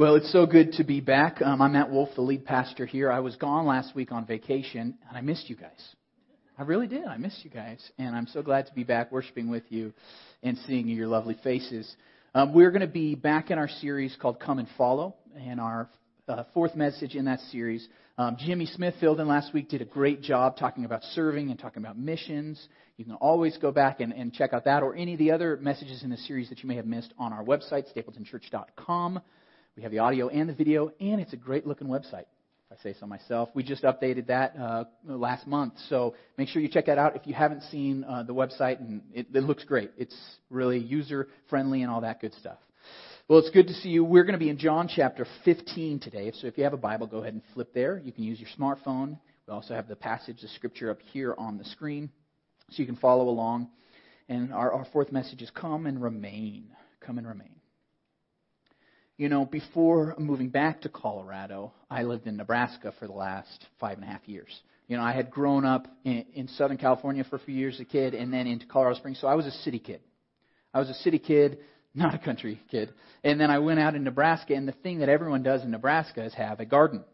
Well, it's so good to be back. Um, I'm Matt Wolf, the lead pastor here. I was gone last week on vacation, and I missed you guys. I really did. I missed you guys, and I'm so glad to be back worshiping with you and seeing your lovely faces. Um, we're going to be back in our series called Come and Follow, and our uh, fourth message in that series. Um, Jimmy Smith filled in last week, did a great job talking about serving and talking about missions. You can always go back and, and check out that or any of the other messages in the series that you may have missed on our website, stapletonchurch.com. We have the audio and the video, and it's a great looking website, if I say so myself. We just updated that uh, last month, so make sure you check that out if you haven't seen uh, the website, and it, it looks great. It's really user friendly and all that good stuff. Well, it's good to see you. We're going to be in John chapter 15 today, so if you have a Bible, go ahead and flip there. You can use your smartphone. We also have the passage of Scripture up here on the screen, so you can follow along. And our, our fourth message is come and remain. Come and remain. You know, before moving back to Colorado, I lived in Nebraska for the last five and a half years. You know, I had grown up in, in Southern California for a few years as a kid and then into Colorado Springs, so I was a city kid. I was a city kid, not a country kid. And then I went out in Nebraska, and the thing that everyone does in Nebraska is have a garden.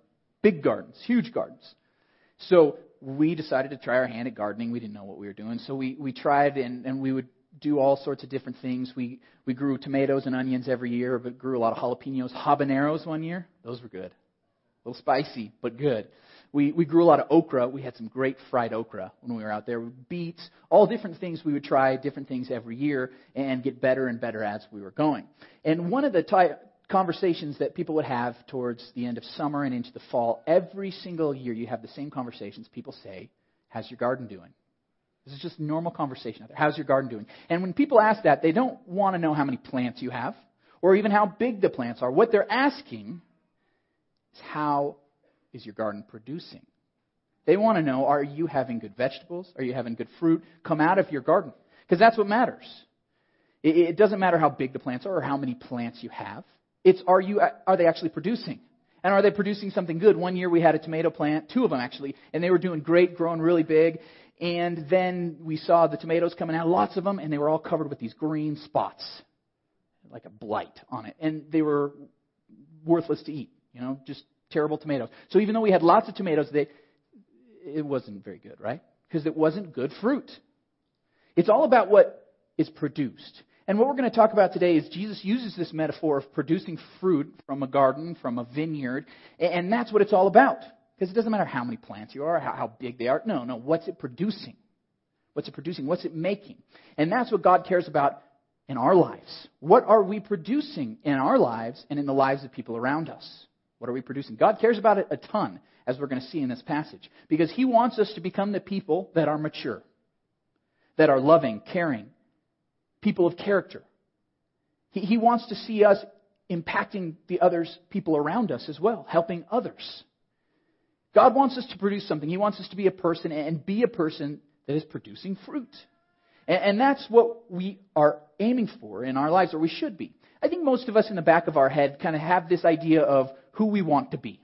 Big gardens, huge gardens. So we decided to try our hand at gardening. We didn't know what we were doing, so we, we tried, and, and we would do all sorts of different things. We we grew tomatoes and onions every year, but grew a lot of jalapenos, habaneros one year. Those were good, a little spicy, but good. We we grew a lot of okra. We had some great fried okra when we were out there. Beets, all different things. We would try different things every year and get better and better as we were going. And one of the ty- conversations that people would have towards the end of summer and into the fall, every single year you have the same conversations. People say, "How's your garden doing?" This is just normal conversation. How's your garden doing? And when people ask that, they don't want to know how many plants you have or even how big the plants are. What they're asking is how is your garden producing? They want to know are you having good vegetables? Are you having good fruit come out of your garden? Because that's what matters. It doesn't matter how big the plants are or how many plants you have. It's are you are they actually producing? And are they producing something good? One year we had a tomato plant, two of them actually, and they were doing great, growing really big. And then we saw the tomatoes coming out, lots of them, and they were all covered with these green spots, like a blight on it. And they were worthless to eat, you know, just terrible tomatoes. So even though we had lots of tomatoes, they, it wasn't very good, right? Because it wasn't good fruit. It's all about what is produced. And what we're going to talk about today is Jesus uses this metaphor of producing fruit from a garden, from a vineyard, and that's what it's all about. Because it doesn't matter how many plants you are, how, how big they are. No, no. What's it producing? What's it producing? What's it making? And that's what God cares about in our lives. What are we producing in our lives and in the lives of people around us? What are we producing? God cares about it a ton, as we're going to see in this passage, because He wants us to become the people that are mature, that are loving, caring, people of character. He, he wants to see us impacting the others, people around us as well, helping others. God wants us to produce something. He wants us to be a person and be a person that is producing fruit. And, and that's what we are aiming for in our lives, or we should be. I think most of us in the back of our head kind of have this idea of who we want to be.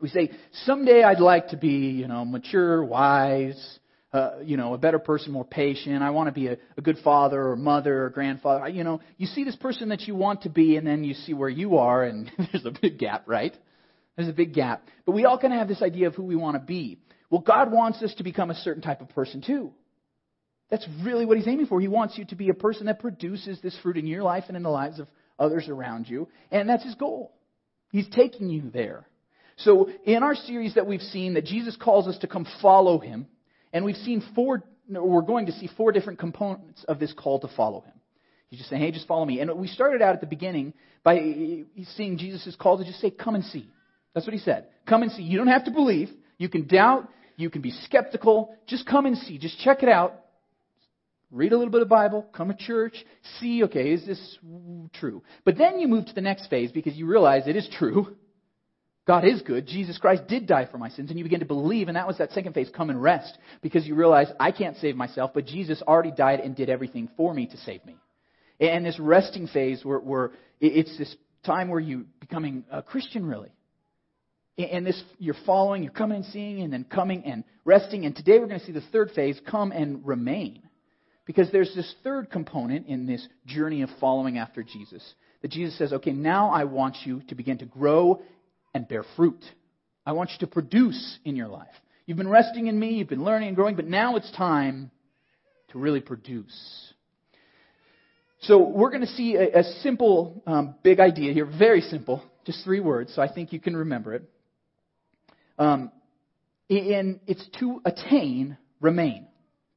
We say, someday I'd like to be, you know, mature, wise, uh, you know, a better person, more patient. I want to be a, a good father or mother or grandfather. You know, you see this person that you want to be, and then you see where you are, and there's a big gap, right? There's a big gap. But we all kind of have this idea of who we want to be. Well, God wants us to become a certain type of person too. That's really what He's aiming for. He wants you to be a person that produces this fruit in your life and in the lives of others around you. And that's His goal. He's taking you there. So in our series that we've seen that Jesus calls us to come follow Him, and we've seen four, we're going to see four different components of this call to follow Him. He's just saying, hey, just follow me. And we started out at the beginning by seeing Jesus' call to just say, come and see. That's what he said. Come and see. You don't have to believe. You can doubt. You can be skeptical. Just come and see. Just check it out. Read a little bit of Bible. Come to church. See, okay, is this true? But then you move to the next phase because you realize it is true. God is good. Jesus Christ did die for my sins. And you begin to believe. And that was that second phase. Come and rest. Because you realize I can't save myself, but Jesus already died and did everything for me to save me. And this resting phase where, where it's this time where you becoming a Christian really and this you're following, you're coming and seeing, and then coming and resting. And today we're going to see the third phase, come and remain. Because there's this third component in this journey of following after Jesus that Jesus says, okay, now I want you to begin to grow and bear fruit. I want you to produce in your life. You've been resting in me, you've been learning and growing, but now it's time to really produce. So we're going to see a, a simple, um, big idea here, very simple, just three words, so I think you can remember it. Um, and it's to attain, remain.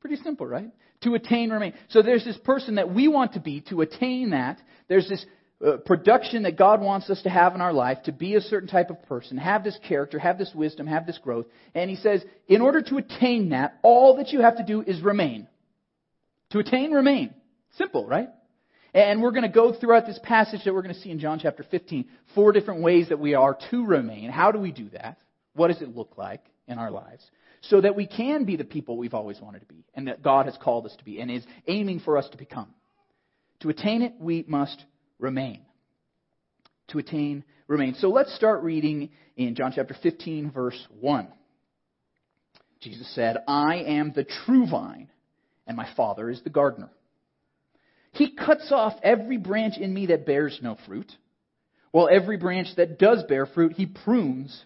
Pretty simple, right? To attain, remain. So there's this person that we want to be, to attain that. There's this uh, production that God wants us to have in our life, to be a certain type of person, have this character, have this wisdom, have this growth. And he says, in order to attain that, all that you have to do is remain. To attain, remain. Simple, right? And we're going to go throughout this passage that we're going to see in John chapter 15, four different ways that we are to remain. How do we do that? What does it look like in our lives? So that we can be the people we've always wanted to be and that God has called us to be and is aiming for us to become. To attain it, we must remain. To attain, remain. So let's start reading in John chapter 15, verse 1. Jesus said, I am the true vine, and my Father is the gardener. He cuts off every branch in me that bears no fruit, while every branch that does bear fruit, he prunes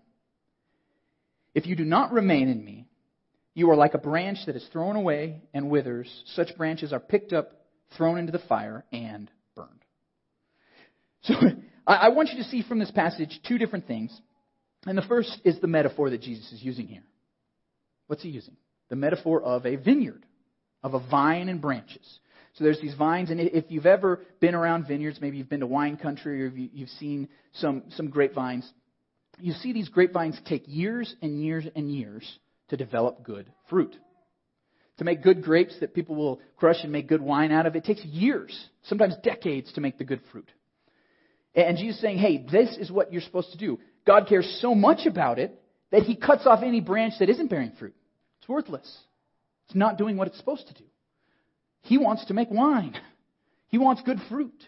If you do not remain in me, you are like a branch that is thrown away and withers. Such branches are picked up, thrown into the fire, and burned. So I want you to see from this passage two different things. And the first is the metaphor that Jesus is using here. What's he using? The metaphor of a vineyard, of a vine and branches. So there's these vines, and if you've ever been around vineyards, maybe you've been to wine country or you've seen some, some grapevines, you see these grapevines take years and years and years to develop good fruit. To make good grapes that people will crush and make good wine out of, it takes years, sometimes decades, to make the good fruit. And Jesus is saying, hey, this is what you're supposed to do. God cares so much about it that he cuts off any branch that isn't bearing fruit. It's worthless. It's not doing what it's supposed to do. He wants to make wine. He wants good fruit.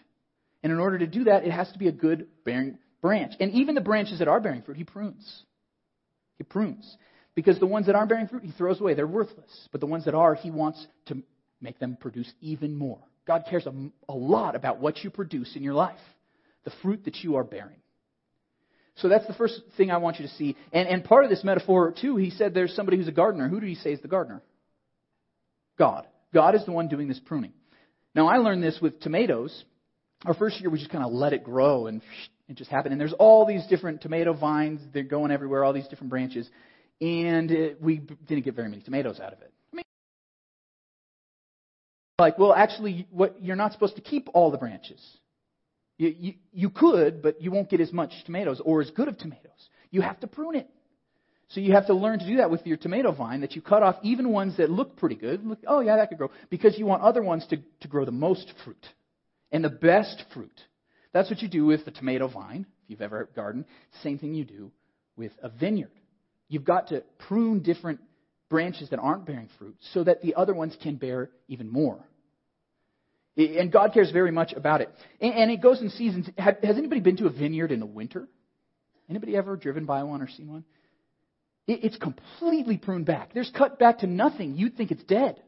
And in order to do that, it has to be a good bearing branch. And even the branches that are bearing fruit, he prunes. He prunes. Because the ones that aren't bearing fruit, he throws away. They're worthless. But the ones that are, he wants to make them produce even more. God cares a, a lot about what you produce in your life, the fruit that you are bearing. So that's the first thing I want you to see. And, and part of this metaphor, too, he said there's somebody who's a gardener. Who did he say is the gardener? God. God is the one doing this pruning. Now, I learned this with tomatoes. Our first year, we just kind of let it grow and it just happened. And there's all these different tomato vines. They're going everywhere, all these different branches. And it, we didn't get very many tomatoes out of it. I mean, like, well, actually, what, you're not supposed to keep all the branches. You, you, you could, but you won't get as much tomatoes or as good of tomatoes. You have to prune it. So you have to learn to do that with your tomato vine, that you cut off even ones that look pretty good. Look, oh, yeah, that could grow. Because you want other ones to, to grow the most fruit and the best fruit. That's what you do with the tomato vine, if you've ever gardened. Same thing you do with a vineyard. You've got to prune different branches that aren't bearing fruit so that the other ones can bear even more. And God cares very much about it. And it goes in seasons. Has anybody been to a vineyard in the winter? Anybody ever driven by one or seen one? It's completely pruned back. There's cut back to nothing. You'd think it's dead.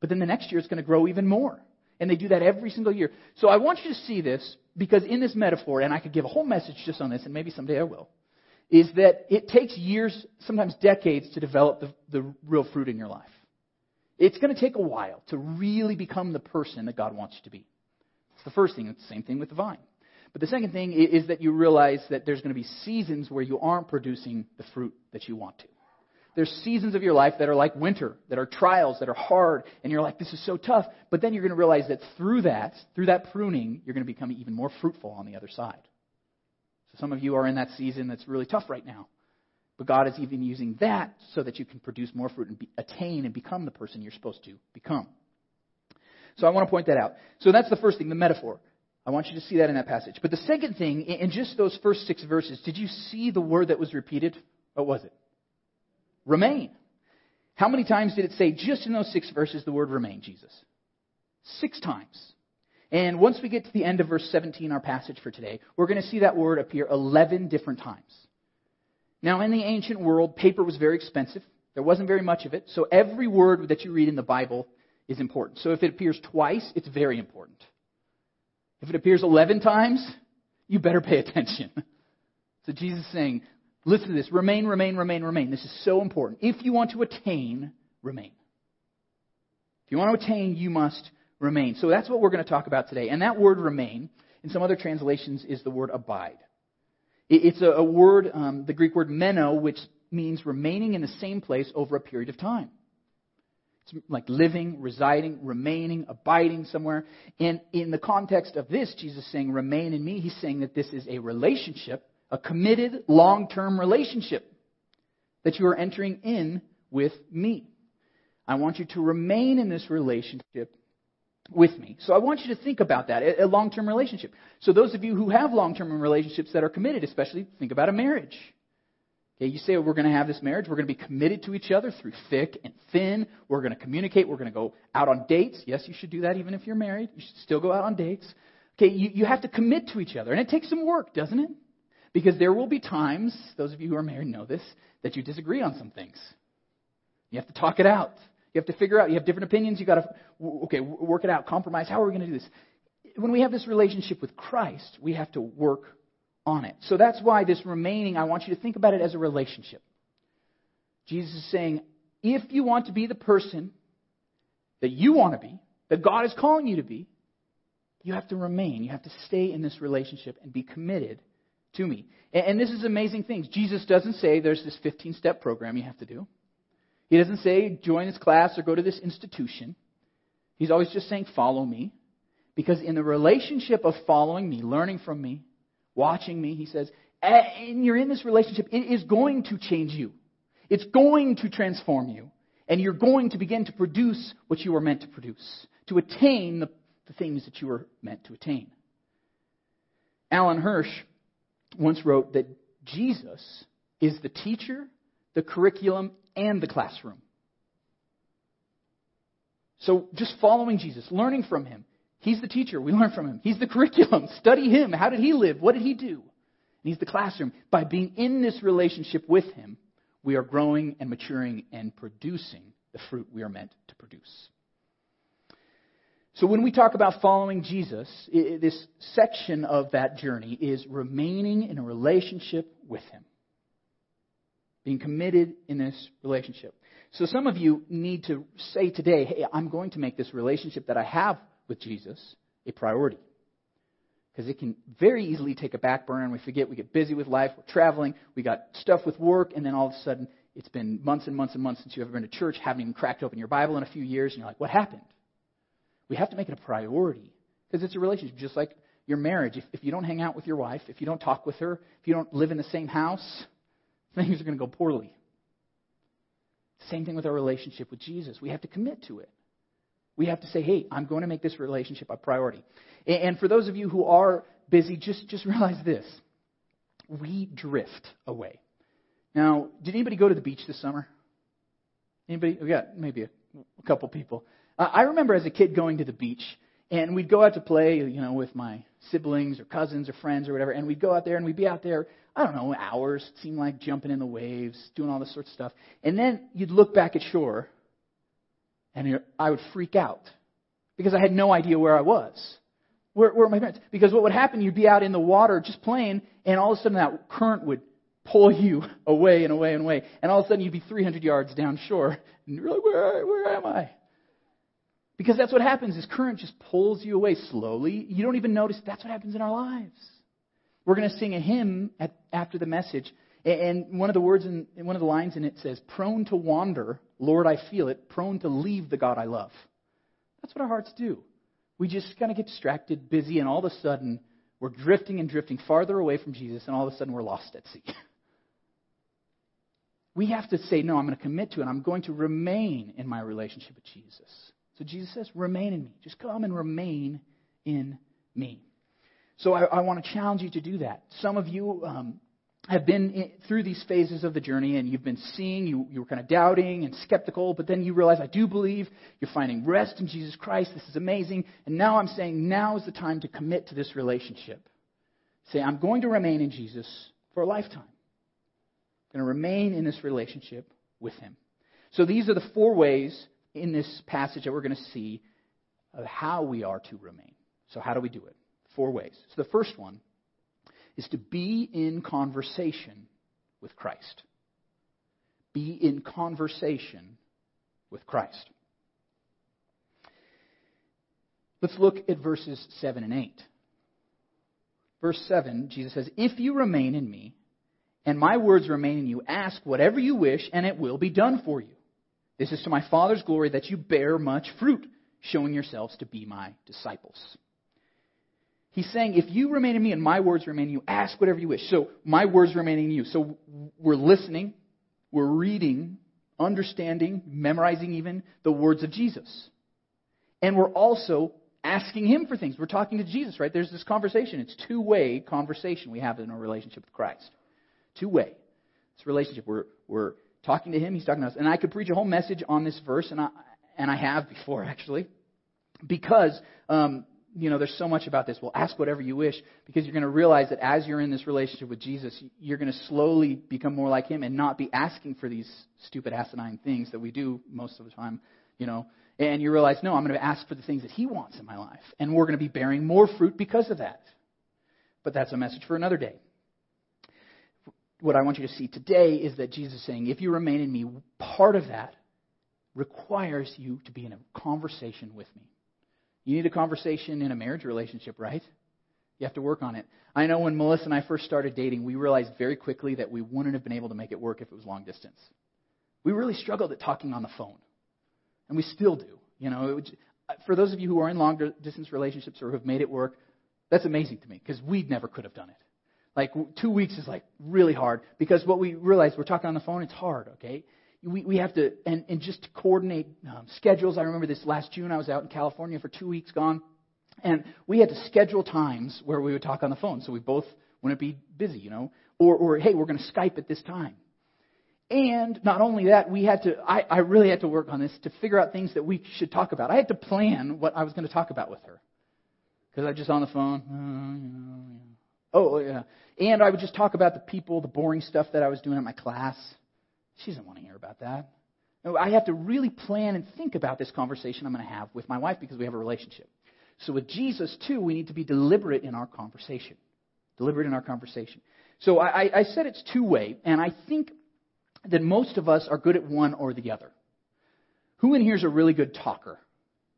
But then the next year it's going to grow even more. And they do that every single year. So I want you to see this because in this metaphor, and I could give a whole message just on this, and maybe someday I will, is that it takes years, sometimes decades, to develop the, the real fruit in your life. It's going to take a while to really become the person that God wants you to be. It's the first thing. It's the same thing with the vine. But the second thing is that you realize that there's going to be seasons where you aren't producing the fruit that you want to. There's seasons of your life that are like winter, that are trials, that are hard, and you're like, this is so tough. But then you're going to realize that through that, through that pruning, you're going to become even more fruitful on the other side. So some of you are in that season that's really tough right now. But God is even using that so that you can produce more fruit and be, attain and become the person you're supposed to become. So I want to point that out. So that's the first thing, the metaphor. I want you to see that in that passage. But the second thing, in just those first six verses, did you see the word that was repeated? What was it? Remain. How many times did it say just in those six verses the word remain, Jesus? Six times. And once we get to the end of verse 17, our passage for today, we're going to see that word appear 11 different times. Now, in the ancient world, paper was very expensive. There wasn't very much of it. So every word that you read in the Bible is important. So if it appears twice, it's very important. If it appears 11 times, you better pay attention. So Jesus is saying, listen to this. Remain, remain, remain, remain. This is so important. If you want to attain, remain. If you want to attain, you must remain. So that's what we're going to talk about today. And that word remain, in some other translations, is the word abide. It's a, word, um, the Greek word meno, which means remaining in the same place over a period of time. It's like living, residing, remaining, abiding somewhere. And in the context of this, Jesus saying, remain in me, he's saying that this is a relationship, a committed, long term relationship that you are entering in with me. I want you to remain in this relationship with me. So I want you to think about that, a long term relationship. So those of you who have long term relationships that are committed, especially think about a marriage. Okay, you say oh, we're going to have this marriage. We're going to be committed to each other through thick and thin. We're going to communicate. We're going to go out on dates. Yes, you should do that even if you're married. You should still go out on dates. Okay, you, you have to commit to each other. And it takes some work, doesn't it? Because there will be times, those of you who are married know this, that you disagree on some things. You have to talk it out. You have to figure out, you have different opinions. You've got to, okay, work it out, compromise. How are we going to do this? When we have this relationship with Christ, we have to work on it. So that's why this remaining, I want you to think about it as a relationship. Jesus is saying, if you want to be the person that you want to be, that God is calling you to be, you have to remain. You have to stay in this relationship and be committed to me. And, and this is amazing things. Jesus doesn't say there's this 15 step program you have to do. He doesn't say join this class or go to this institution. He's always just saying follow me. Because in the relationship of following me, learning from me, watching me, he says, and you're in this relationship, it is going to change you. It's going to transform you. And you're going to begin to produce what you were meant to produce, to attain the, the things that you were meant to attain. Alan Hirsch once wrote that Jesus is the teacher, the curriculum, and the classroom. So just following Jesus, learning from him, He's the teacher. We learn from him. He's the curriculum. Study him. How did he live? What did he do? And he's the classroom. By being in this relationship with him, we are growing and maturing and producing the fruit we are meant to produce. So when we talk about following Jesus, this section of that journey is remaining in a relationship with him. Being committed in this relationship. So some of you need to say today, hey, I'm going to make this relationship that I have with Jesus a priority. Because it can very easily take a back burner and we forget, we get busy with life, we're traveling, we got stuff with work, and then all of a sudden it's been months and months and months since you've ever been to church, haven't even cracked open your Bible in a few years, and you're like, what happened? We have to make it a priority. Because it's a relationship, just like your marriage. If, if you don't hang out with your wife, if you don't talk with her, if you don't live in the same house, things are going to go poorly. Same thing with our relationship with Jesus. We have to commit to it. We have to say, hey, I'm going to make this relationship a priority. And for those of you who are busy, just, just realize this. We drift away. Now, did anybody go to the beach this summer? Anybody? We got maybe a, a couple people. Uh, I remember as a kid going to the beach, and we'd go out to play, you know, with my siblings or cousins or friends or whatever, and we'd go out there and we'd be out there, I don't know, hours, it seemed like jumping in the waves, doing all this sort of stuff. And then you'd look back at shore, and I would freak out because I had no idea where I was. Where, where are my parents? Because what would happen, you'd be out in the water just playing, and all of a sudden that current would pull you away and away and away. And all of a sudden you'd be 300 yards down shore, and you're like, where, where am I? Because that's what happens, is current just pulls you away slowly. You don't even notice that's what happens in our lives. We're going to sing a hymn at, after the message and one of the words in one of the lines in it says, prone to wander, Lord, I feel it, prone to leave the God I love. That's what our hearts do. We just kind of get distracted, busy, and all of a sudden we're drifting and drifting farther away from Jesus, and all of a sudden we're lost at sea. we have to say, no, I'm going to commit to it. I'm going to remain in my relationship with Jesus. So Jesus says, remain in me. Just come and remain in me. So I, I want to challenge you to do that. Some of you um, have been in, through these phases of the journey and you've been seeing, you, you were kind of doubting and skeptical, but then you realize, I do believe. You're finding rest in Jesus Christ. This is amazing. And now I'm saying, now is the time to commit to this relationship. Say, I'm going to remain in Jesus for a lifetime. I'm going to remain in this relationship with Him. So these are the four ways in this passage that we're going to see of how we are to remain. So, how do we do it? Four ways. So, the first one is to be in conversation with Christ. Be in conversation with Christ. Let's look at verses 7 and 8. Verse 7, Jesus says, If you remain in me, and my words remain in you, ask whatever you wish, and it will be done for you. This is to my Father's glory that you bear much fruit, showing yourselves to be my disciples. He's saying, if you remain in me and my words remain in you, ask whatever you wish. So, my words remain in you. So, we're listening, we're reading, understanding, memorizing even the words of Jesus. And we're also asking him for things. We're talking to Jesus, right? There's this conversation. It's two way conversation we have in our relationship with Christ. Two way. It's relationship. We're, we're talking to him, he's talking to us. And I could preach a whole message on this verse, and I, and I have before, actually, because um, you know, there's so much about this. Well, ask whatever you wish because you're going to realize that as you're in this relationship with Jesus, you're going to slowly become more like Him and not be asking for these stupid, asinine things that we do most of the time, you know. And you realize, no, I'm going to ask for the things that He wants in my life. And we're going to be bearing more fruit because of that. But that's a message for another day. What I want you to see today is that Jesus is saying, if you remain in me, part of that requires you to be in a conversation with me. You need a conversation in a marriage relationship, right? You have to work on it. I know when Melissa and I first started dating, we realized very quickly that we wouldn't have been able to make it work if it was long distance. We really struggled at talking on the phone. And we still do. You know, would, uh, for those of you who are in long distance relationships or who have made it work, that's amazing to me because we never could have done it. Like two weeks is like really hard because what we realize we're talking on the phone, it's hard, okay? we, we have to, and, and just to coordinate um, schedules. I remember this last June, I was out in California for two weeks gone, and we had to schedule times where we would talk on the phone so we both wouldn't be busy, you know, or, or hey, we're going to Skype at this time. And not only that, we had to, I, I really had to work on this to figure out things that we should talk about. I had to plan what I was going to talk about with her. Because I just on the phone, uh, oh, yeah. And I would just talk about the people, the boring stuff that I was doing at my class. She doesn't want to hear about that. No, I have to really plan and think about this conversation I'm going to have with my wife because we have a relationship. So with Jesus, too, we need to be deliberate in our conversation. Deliberate in our conversation. So I, I said it's two way, and I think that most of us are good at one or the other. Who in here is a really good talker?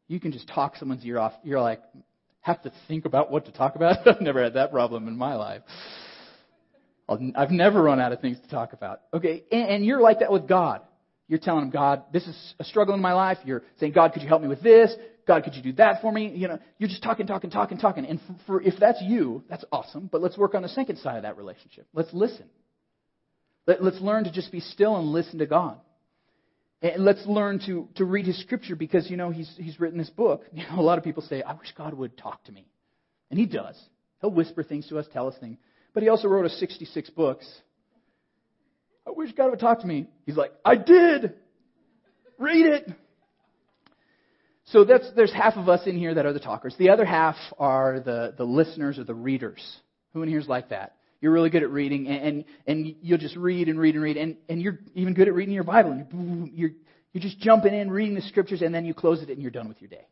You can just talk someone's ear off. You're like, have to think about what to talk about? I've never had that problem in my life. I've never run out of things to talk about. Okay, and, you're like that with God. You're telling him, God, this is a struggle in my life. You're saying, God, could you help me with this? God, could you do that for me? You know, you're just talking, talking, talking, talking. And for if that's you, that's awesome. But let's work on the second side of that relationship. Let's listen. Let, let's learn to just be still and listen to God. And let's learn to, to read His Scripture because, you know, He's, he's written this book. You know, a lot of people say, I wish God would talk to me. And He does. He'll whisper things to us, tell us things. But he also wrote us 66 books. I wish God would talk to me. He's like, I did. Read it. So that's, there's half of us in here that are the talkers. The other half are the, the listeners or the readers. Who in here is like that? You're really good at reading, and, and, and you'll just read and read and read, and, and you're even good at reading your Bible. You're, you're, you're just jumping in, reading the scriptures, and then you close it and you're done with your day.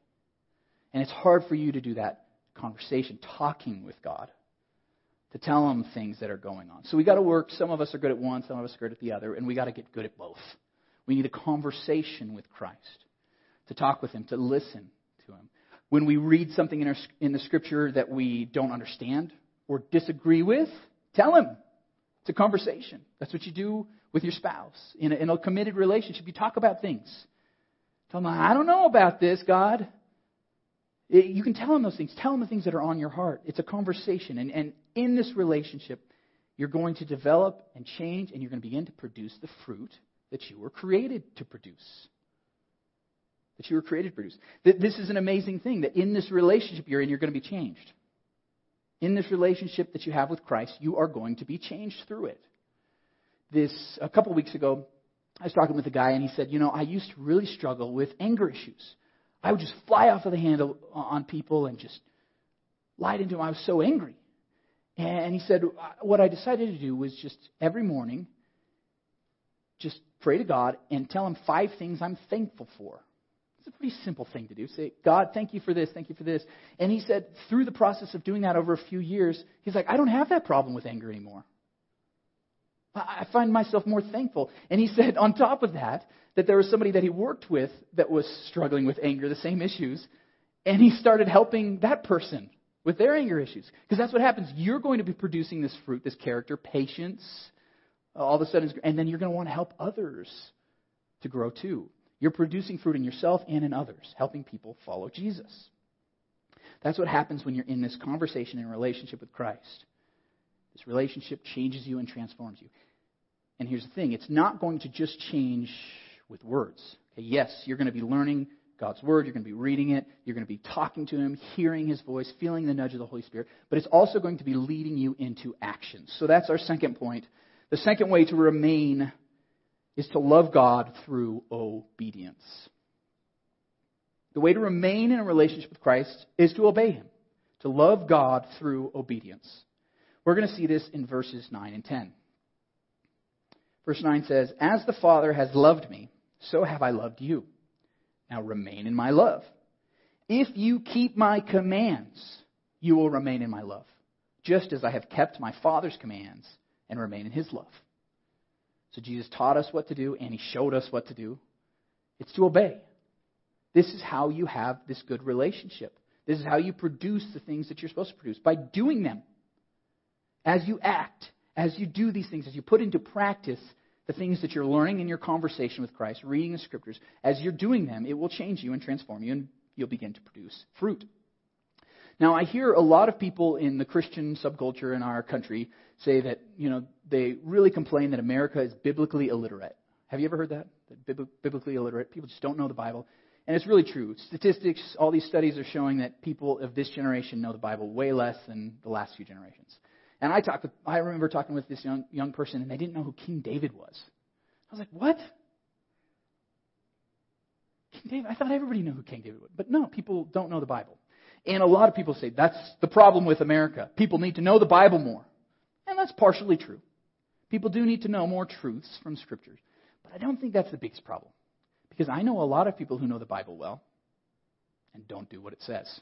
And it's hard for you to do that conversation, talking with God to tell them things that are going on. So we got to work. Some of us are good at one, some of us are good at the other, and we got to get good at both. We need a conversation with Christ, to talk with Him, to listen to Him. When we read something in, our, in the Scripture that we don't understand or disagree with, tell Him. It's a conversation. That's what you do with your spouse. In a, in a committed relationship, you talk about things. Tell them, I don't know about this, God. You can tell him those things. Tell him the things that are on your heart. It's a conversation. And, and in this relationship, you're going to develop and change, and you're going to begin to produce the fruit that you were created to produce. That you were created to produce. This is an amazing thing that in this relationship you're in, you're going to be changed. in this relationship that you have with Christ, you are going to be changed through it. This, a couple weeks ago, I was talking with a guy and he said, You know, I used to really struggle with anger issues. I would just fly off of the handle on people and just lied into them. I was so angry. And he said, uh, What I decided to do was just every morning, just pray to God and tell him five things I'm thankful for. It's a pretty simple thing to do. Say, God, thank you for this, thank you for this. And he said, through the process of doing that over a few years, he's like, I don't have that problem with anger anymore. I find myself more thankful. And he said, on top of that, that there was somebody that he worked with that was struggling with anger, the same issues, and he started helping that person with their anger issues. Because that's what happens. You're going to be producing this fruit, this character, patience, all of a sudden, and then you're going to want to help others to grow too. You're producing fruit in yourself and in others, helping people follow Jesus. That's what happens when you're in this conversation and relationship with Christ. This relationship changes you and transforms you. And here's the thing it's not going to just change with words. Okay, yes, you're going to be learning God's Word, you're going to be reading it, you're going to be talking to Him, hearing His voice, feeling the nudge of the Holy Spirit, but it's also going to be leading you into actions. So that's our second point. The second way to remain is to love God through obedience. The way to remain in a relationship with Christ is to obey Him, to love God through obedience. We're going to see this in verses 9 and 10. Verse 9 says, As the Father has loved me, so have I loved you. Now remain in my love. If you keep my commands, you will remain in my love, just as I have kept my Father's commands and remain in his love. So Jesus taught us what to do, and he showed us what to do. It's to obey. This is how you have this good relationship. This is how you produce the things that you're supposed to produce by doing them. As you act, as you do these things, as you put into practice the things that you're learning in your conversation with Christ, reading the scriptures, as you're doing them, it will change you and transform you, and you'll begin to produce fruit. Now, I hear a lot of people in the Christian subculture in our country say that, you know, they really complain that America is biblically illiterate. Have you ever heard that? That biblically illiterate. People just don't know the Bible. And it's really true. Statistics, all these studies are showing that people of this generation know the Bible way less than the last few generations. And I talked with, I remember talking with this young, young person, and they didn't know who King David was. I was like, what? King David? I thought everybody knew who King David was. But no, people don't know the Bible. And a lot of people say that's the problem with America. People need to know the Bible more. And that's partially true. People do need to know more truths from scriptures. But I don't think that's the biggest problem. Because I know a lot of people who know the Bible well and don't do what it says.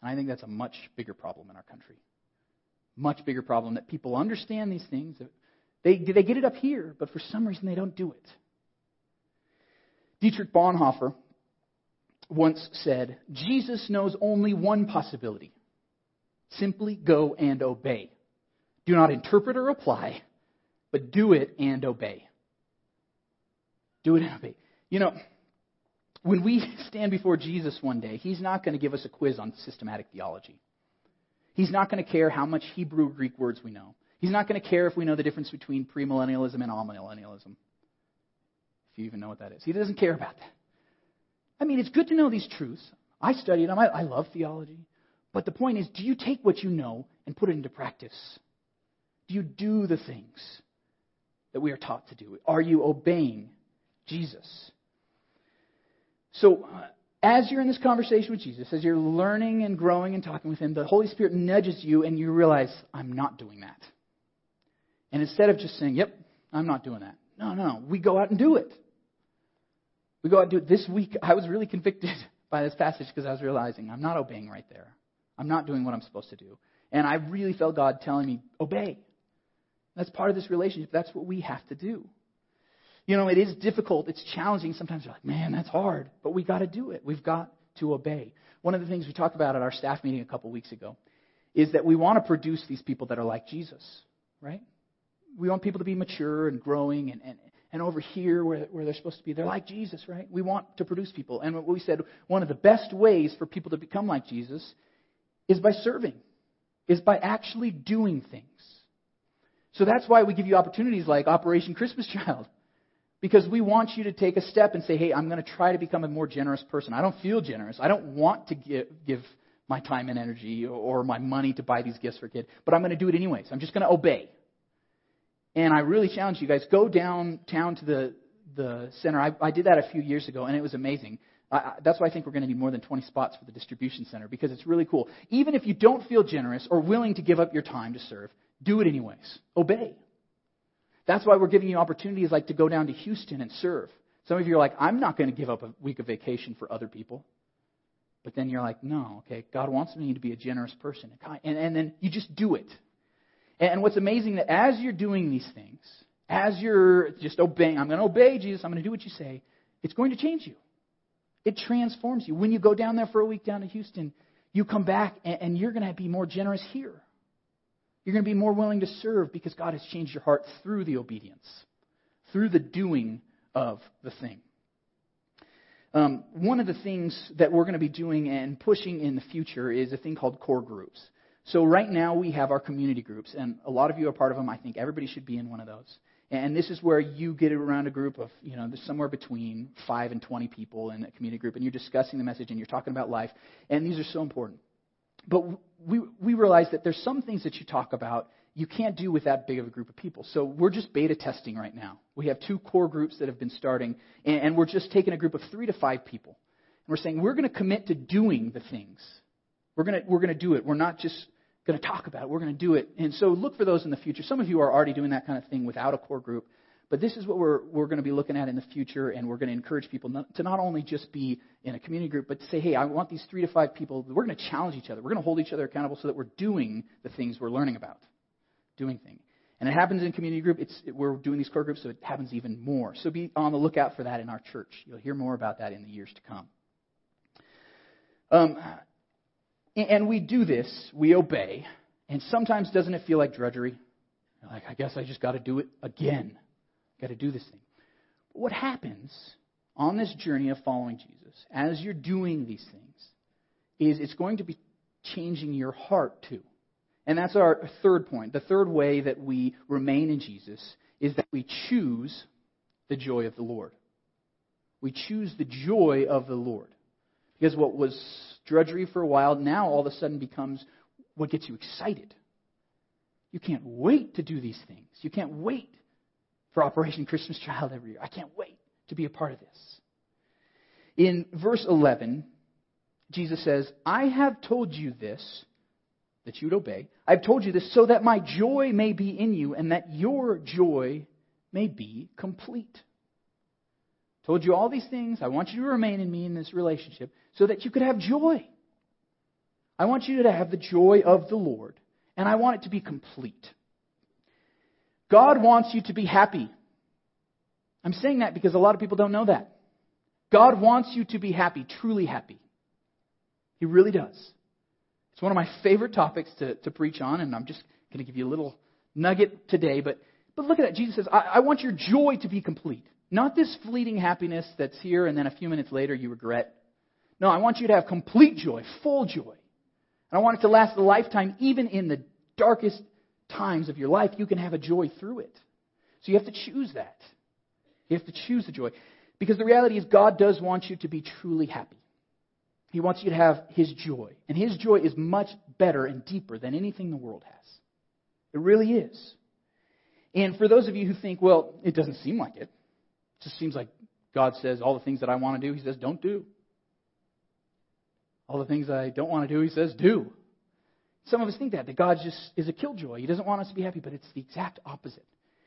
And I think that's a much bigger problem in our country much bigger problem that people understand these things. They, do they get it up here, but for some reason they don't do it. Dietrich Bonhoeffer once said, Jesus knows only one possibility simply go and obey. Do not interpret or apply, but do it and obey. Do it and obey. You know, when we stand before Jesus one day, He's not going to give us a quiz on systematic theology. He's not going to care how much Hebrew or Greek words we know. He's not going to care if we know the difference between premillennialism and amillennialism. If you even know what that is. He doesn't care about that. I mean, it's good to know these truths. I studied them. I, I love theology. But the point is, do you take what you know and put it into practice? Do you do the things that we are taught to do? Are you obeying Jesus? So, uh, as you're in this conversation with Jesus, as you're learning and growing and talking with Him, the Holy Spirit nudges you and you realize, I'm not doing that. And instead of just saying, Yep, I'm not doing that, no, no, we go out and do it. We go out and do it. This week, I was really convicted by this passage because I was realizing I'm not obeying right there. I'm not doing what I'm supposed to do. And I really felt God telling me, Obey. That's part of this relationship. That's what we have to do. You know, it is difficult. It's challenging. Sometimes you're like, man, that's hard. But we got to do it. We've got to obey. One of the things we talked about at our staff meeting a couple weeks ago is that we want to produce these people that are like Jesus, right? We want people to be mature and growing and, and, and over here where, where they're supposed to be, they're like Jesus, right? We want to produce people. And what we said, one of the best ways for people to become like Jesus is by serving, is by actually doing things. So that's why we give you opportunities like Operation Christmas Child. Because we want you to take a step and say, hey, I'm going to try to become a more generous person. I don't feel generous. I don't want to give, give my time and energy or my money to buy these gifts for a kid, but I'm going to do it anyways. I'm just going to obey. And I really challenge you guys go downtown to the the center. I, I did that a few years ago, and it was amazing. I, that's why I think we're going to need more than 20 spots for the distribution center because it's really cool. Even if you don't feel generous or willing to give up your time to serve, do it anyways. Obey. That's why we're giving you opportunities like to go down to Houston and serve. Some of you are like, I'm not going to give up a week of vacation for other people. But then you're like, no, okay, God wants me to be a generous person. And, and then you just do it. And what's amazing that as you're doing these things, as you're just obeying, I'm going to obey Jesus, I'm going to do what you say, it's going to change you. It transforms you. When you go down there for a week down to Houston, you come back and, and you're going to be more generous here. You're going to be more willing to serve because God has changed your heart through the obedience, through the doing of the thing. Um, one of the things that we're going to be doing and pushing in the future is a thing called core groups. So right now we have our community groups, and a lot of you are part of them. I think everybody should be in one of those. And this is where you get around a group of, you know, somewhere between five and 20 people in a community group, and you're discussing the message and you're talking about life. And these are so important. But we, we realize that there's some things that you talk about you can't do with that big of a group of people. So we're just beta testing right now. We have two core groups that have been starting, and, and we're just taking a group of three to five people. And we're saying we're going to commit to doing the things. We're going to, we're going to do it. We're not just going to talk about it. We're going to do it. And so look for those in the future. Some of you are already doing that kind of thing without a core group. But this is what we're, we're going to be looking at in the future, and we're going to encourage people not, to not only just be in a community group, but to say, hey, I want these three to five people. We're going to challenge each other. We're going to hold each other accountable so that we're doing the things we're learning about doing things. And it happens in community group. It's, we're doing these core groups, so it happens even more. So be on the lookout for that in our church. You'll hear more about that in the years to come. Um, and we do this, we obey, and sometimes doesn't it feel like drudgery? Like, I guess I just got to do it again. Got to do this thing. But what happens on this journey of following Jesus, as you're doing these things, is it's going to be changing your heart too. And that's our third point. The third way that we remain in Jesus is that we choose the joy of the Lord. We choose the joy of the Lord. Because what was drudgery for a while now all of a sudden becomes what gets you excited. You can't wait to do these things. You can't wait for Operation Christmas Child every year. I can't wait to be a part of this. In verse 11, Jesus says, I have told you this that you would obey. I've told you this so that my joy may be in you and that your joy may be complete. Told you all these things. I want you to remain in me in this relationship so that you could have joy. I want you to have the joy of the Lord, and I want it to be complete. God wants you to be happy. I'm saying that because a lot of people don't know that. God wants you to be happy, truly happy. He really does. It's one of my favorite topics to, to preach on, and I'm just going to give you a little nugget today. But, but look at that. Jesus says, I, I want your joy to be complete. Not this fleeting happiness that's here and then a few minutes later you regret. No, I want you to have complete joy, full joy. And I want it to last a lifetime, even in the darkest times of your life, you can have a joy through it. So you have to choose that. You have to choose the joy. Because the reality is, God does want you to be truly happy. He wants you to have His joy. And His joy is much better and deeper than anything the world has. It really is. And for those of you who think, well, it doesn't seem like it, it just seems like God says all the things that I want to do, He says, don't do. All the things I don't want to do, He says, do. Some of us think that, that God just is a killjoy. He doesn't want us to be happy, but it's the exact opposite.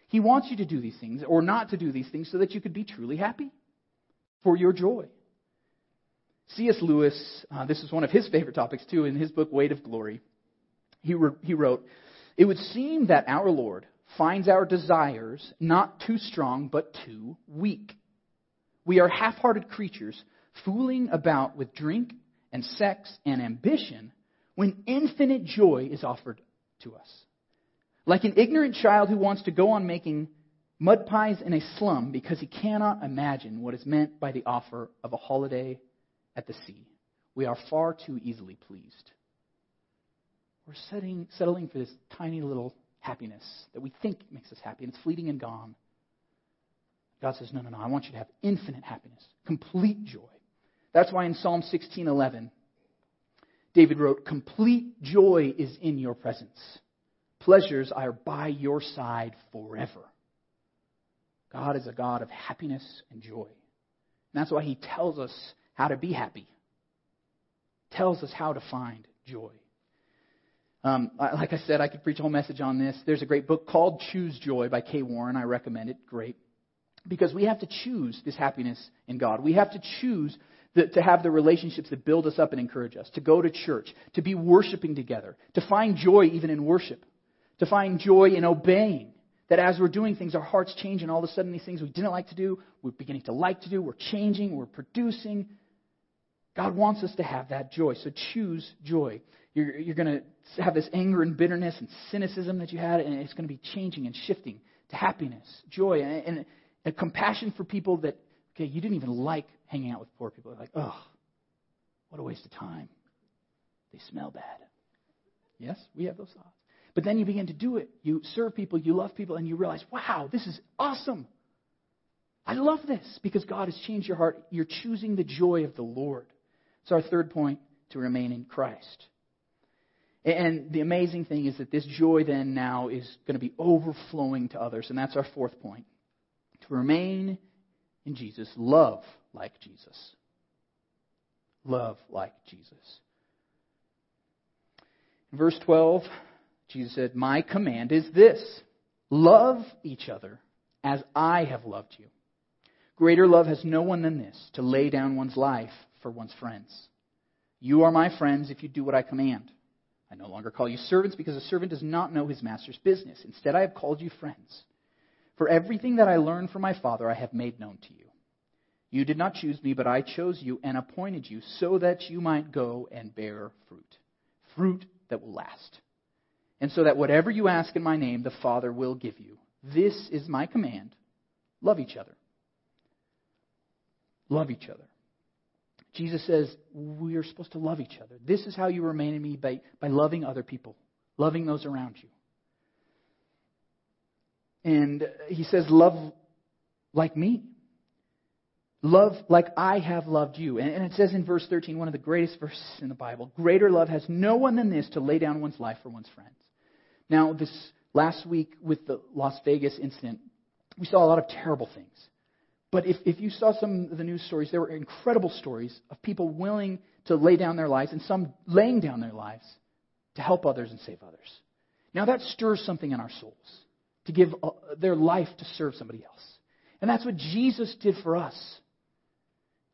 He wants you to do these things or not to do these things so that you could be truly happy for your joy. C.S. Lewis, uh, this is one of his favorite topics too, in his book Weight of Glory. He, re- he wrote, It would seem that our Lord finds our desires not too strong, but too weak. We are half hearted creatures fooling about with drink and sex and ambition when infinite joy is offered to us. Like an ignorant child who wants to go on making mud pies in a slum because he cannot imagine what is meant by the offer of a holiday at the sea. We are far too easily pleased. We're setting, settling for this tiny little happiness that we think makes us happy, and it's fleeting and gone. God says, No, no, no, I want you to have infinite happiness, complete joy. That's why in Psalm 16:11, David wrote, Complete joy is in your presence. Pleasures are by your side forever. God is a God of happiness and joy. And that's why he tells us how to be happy, tells us how to find joy. Um, like I said, I could preach a whole message on this. There's a great book called Choose Joy by Kay Warren. I recommend it. Great. Because we have to choose this happiness in God. We have to choose to have the relationships that build us up and encourage us, to go to church, to be worshiping together, to find joy even in worship, to find joy in obeying. That as we're doing things, our hearts change, and all of a sudden, these things we didn't like to do, we're beginning to like to do, we're changing, we're producing. God wants us to have that joy. So choose joy. You're, you're going to have this anger and bitterness and cynicism that you had, and it's going to be changing and shifting to happiness, joy, and, and, and compassion for people that, okay, you didn't even like hanging out with poor people. You're Like, oh, what a waste of time. They smell bad. Yes, we have those thoughts. But then you begin to do it. You serve people, you love people, and you realize, wow, this is awesome. I love this because God has changed your heart. You're choosing the joy of the Lord. It's our third point to remain in Christ. And the amazing thing is that this joy then now is going to be overflowing to others. And that's our fourth point. To remain in Jesus, love like Jesus. Love like Jesus. In verse 12, Jesus said, My command is this love each other as I have loved you. Greater love has no one than this to lay down one's life for one's friends. You are my friends if you do what I command. I no longer call you servants because a servant does not know his master's business. Instead, I have called you friends. For everything that I learned from my Father, I have made known to you. You did not choose me, but I chose you and appointed you so that you might go and bear fruit. Fruit that will last. And so that whatever you ask in my name, the Father will give you. This is my command. Love each other. Love each other. Jesus says we are supposed to love each other. This is how you remain in me by, by loving other people, loving those around you. And he says, Love like me. Love like I have loved you. And, it says in verse 13, one of the greatest verses in the Bible greater love has no one than this to lay down one's life for one's friends. Now, this last week with the Las Vegas incident, we saw a lot of terrible things. But if, if you saw some of the news stories, there were incredible stories of people willing to lay down their lives and some laying down their lives to help others and save others. Now that stirs something in our souls to give uh, their life to serve somebody else. And that's what Jesus did for us.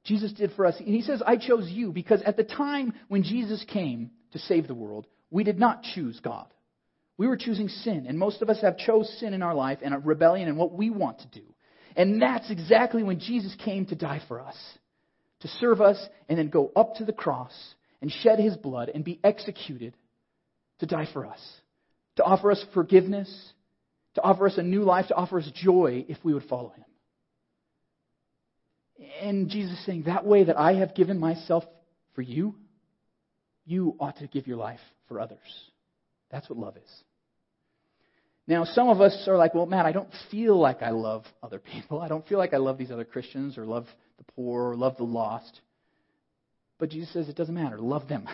Jesus did for us. And he says, I chose you because at the time when Jesus came to save the world, we did not choose God. We were choosing sin. And most of us have chose sin in our life and a rebellion and what we want to do. And that's exactly when Jesus came to die for us. To serve us and then go up to the cross and shed his blood and be executed to die for us. To offer us forgiveness, to offer us a new life, to offer us joy if we would follow him. And Jesus saying, that way that I have given myself for you, you ought to give your life for others. That's what love is. Now, some of us are like, well, Matt, I don't feel like I love other people. I don't feel like I love these other Christians or love the poor or love the lost. But Jesus says it doesn't matter. Love them.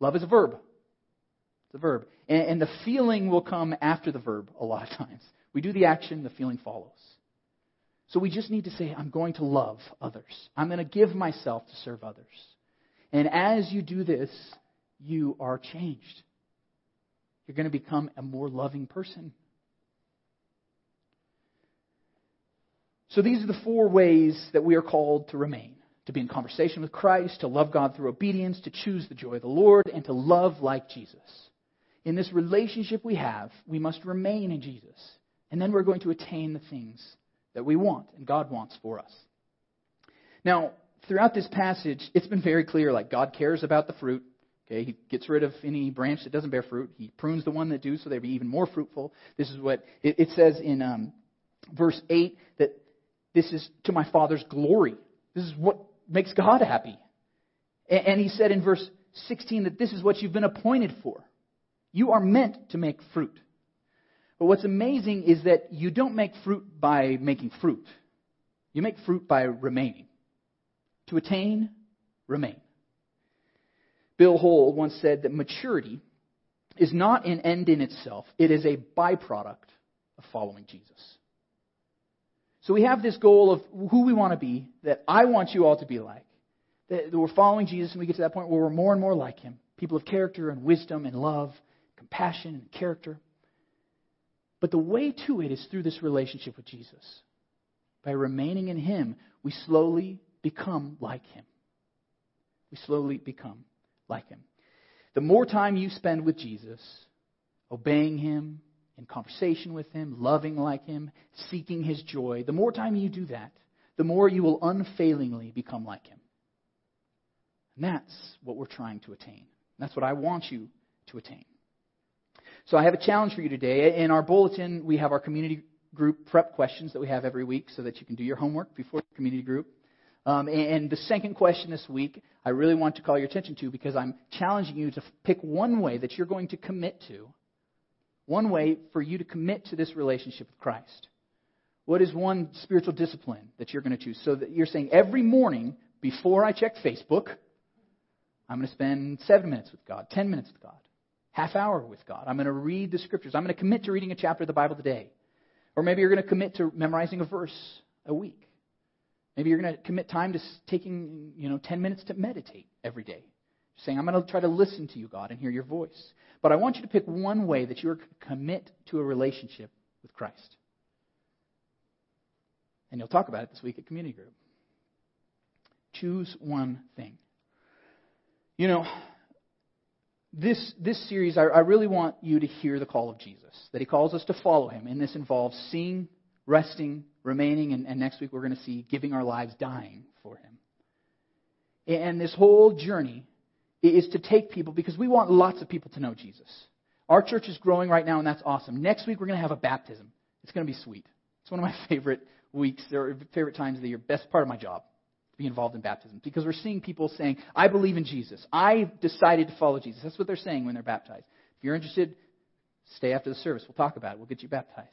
Love is a verb. It's a verb. And, and the feeling will come after the verb a lot of times. We do the action, the feeling follows. So we just need to say, I'm going to love others. I'm going to give myself to serve others. And as you do this, you are changed. You're going to become a more loving person. So these are the four ways that we are called to remain to be in conversation with Christ, to love God through obedience, to choose the joy of the Lord, and to love like Jesus. In this relationship we have, we must remain in Jesus. And then we're going to attain the things that we want and God wants for us. Now, throughout this passage, it's been very clear like God cares about the fruit. Okay, he gets rid of any branch that doesn't bear fruit. He prunes the one that do, so they be even more fruitful. This is what it, it says in um, verse eight that this is to my Father's glory. This is what makes God happy. And, and he said in verse sixteen that this is what you've been appointed for. You are meant to make fruit. But what's amazing is that you don't make fruit by making fruit. You make fruit by remaining. To attain, remain. Bill Hull once said that maturity is not an end in itself, it is a byproduct of following Jesus. So we have this goal of who we want to be, that I want you all to be like. That we're following Jesus and we get to that point where we're more and more like him. People of character and wisdom and love, compassion and character. But the way to it is through this relationship with Jesus. By remaining in him, we slowly become like him. We slowly become like him. The more time you spend with Jesus, obeying him, in conversation with him, loving like him, seeking his joy, the more time you do that, the more you will unfailingly become like him. And that's what we're trying to attain. That's what I want you to attain. So I have a challenge for you today. In our bulletin, we have our community group prep questions that we have every week so that you can do your homework before the community group. Um, and the second question this week, I really want to call your attention to because I'm challenging you to pick one way that you're going to commit to, one way for you to commit to this relationship with Christ. What is one spiritual discipline that you're going to choose? So that you're saying every morning before I check Facebook, I'm going to spend seven minutes with God, ten minutes with God, half hour with God. I'm going to read the scriptures. I'm going to commit to reading a chapter of the Bible today. Or maybe you're going to commit to memorizing a verse a week. Maybe you're going to commit time to taking, you know, 10 minutes to meditate every day. Saying, I'm going to try to listen to you, God, and hear your voice. But I want you to pick one way that you're commit to a relationship with Christ. And you'll talk about it this week at community group. Choose one thing. You know, this, this series, I, I really want you to hear the call of Jesus, that he calls us to follow him. And this involves seeing, resting, remaining, and, and next week we're going to see giving our lives, dying for him. And this whole journey is to take people, because we want lots of people to know Jesus. Our church is growing right now, and that's awesome. Next week we're going to have a baptism. It's going to be sweet. It's one of my favorite weeks, or favorite times of the year, best part of my job be involved in baptism because we're seeing people saying, I believe in Jesus. I decided to follow Jesus. That's what they're saying when they're baptized. If you're interested, stay after the service. We'll talk about it. We'll get you baptized.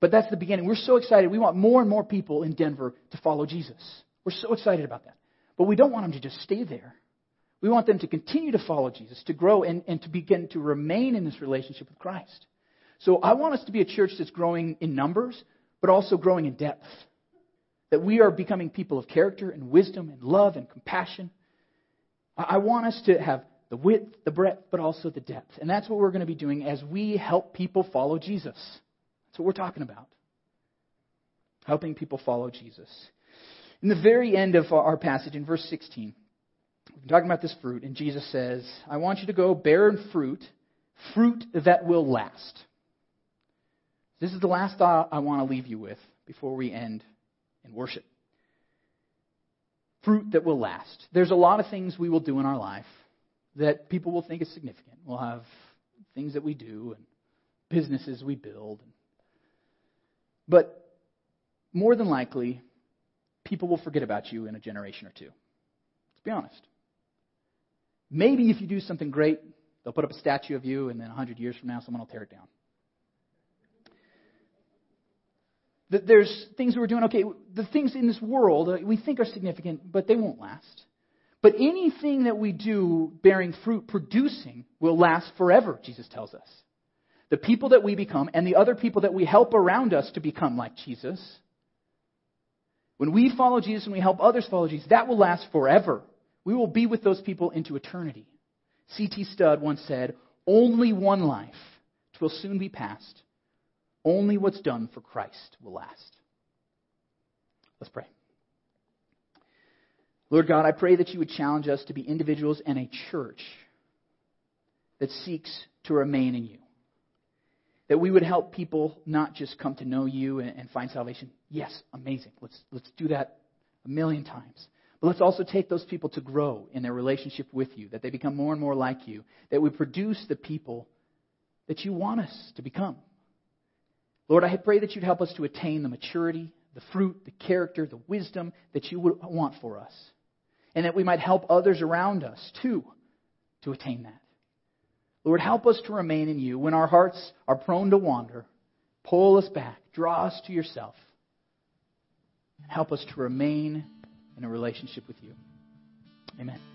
But that's the beginning. We're so excited. We want more and more people in Denver to follow Jesus. We're so excited about that. But we don't want them to just stay there. We want them to continue to follow Jesus, to grow, and, and to begin to remain in this relationship with Christ. So I want us to be a church that's growing in numbers, but also growing in depth that we are becoming people of character and wisdom and love and compassion. I want us to have the width, the breadth, but also the depth. And that's what we're going to be doing as we help people follow Jesus. That's what we're talking about. Helping people follow Jesus. In the very end of our passage, in verse 16, we've been talking about this fruit, and Jesus says, I want you to go bear fruit, fruit that will last. This is the last thought I want to leave you with before we end and worship. Fruit that will last. There's a lot of things we will do in our life that people will think is significant. We'll have things that we do and businesses we build. But more than likely, people will forget about you in a generation or two. Let's be honest. Maybe if you do something great, they'll put up a statue of you, and then 100 years from now, someone will tear it down. That there's things we're doing, okay, the things in this world uh, we think are significant, but they won't last. But anything that we do bearing fruit, producing, will last forever, Jesus tells us. The people that we become and the other people that we help around us to become like Jesus, when we follow Jesus and we help others follow Jesus, that will last forever. We will be with those people into eternity. C.T. Studd once said, Only one life, twill soon be past only what's done for Christ will last. Let's pray. Lord God, I pray that you would challenge us to be individuals and a church that seeks to remain in you. That we would help people not just come to know you and, find salvation. Yes, amazing. Let's, let's do that a million times. But let's also take those people to grow in their relationship with you, that they become more and more like you, that we produce the people that you want us to become. Lord, I pray that you'd help us to attain the maturity, the fruit, the character, the wisdom that you would want for us. And that we might help others around us, too, to attain that. Lord, help us to remain in you when our hearts are prone to wander. Pull us back, draw us to yourself. Help us to remain in a relationship with you. Amen.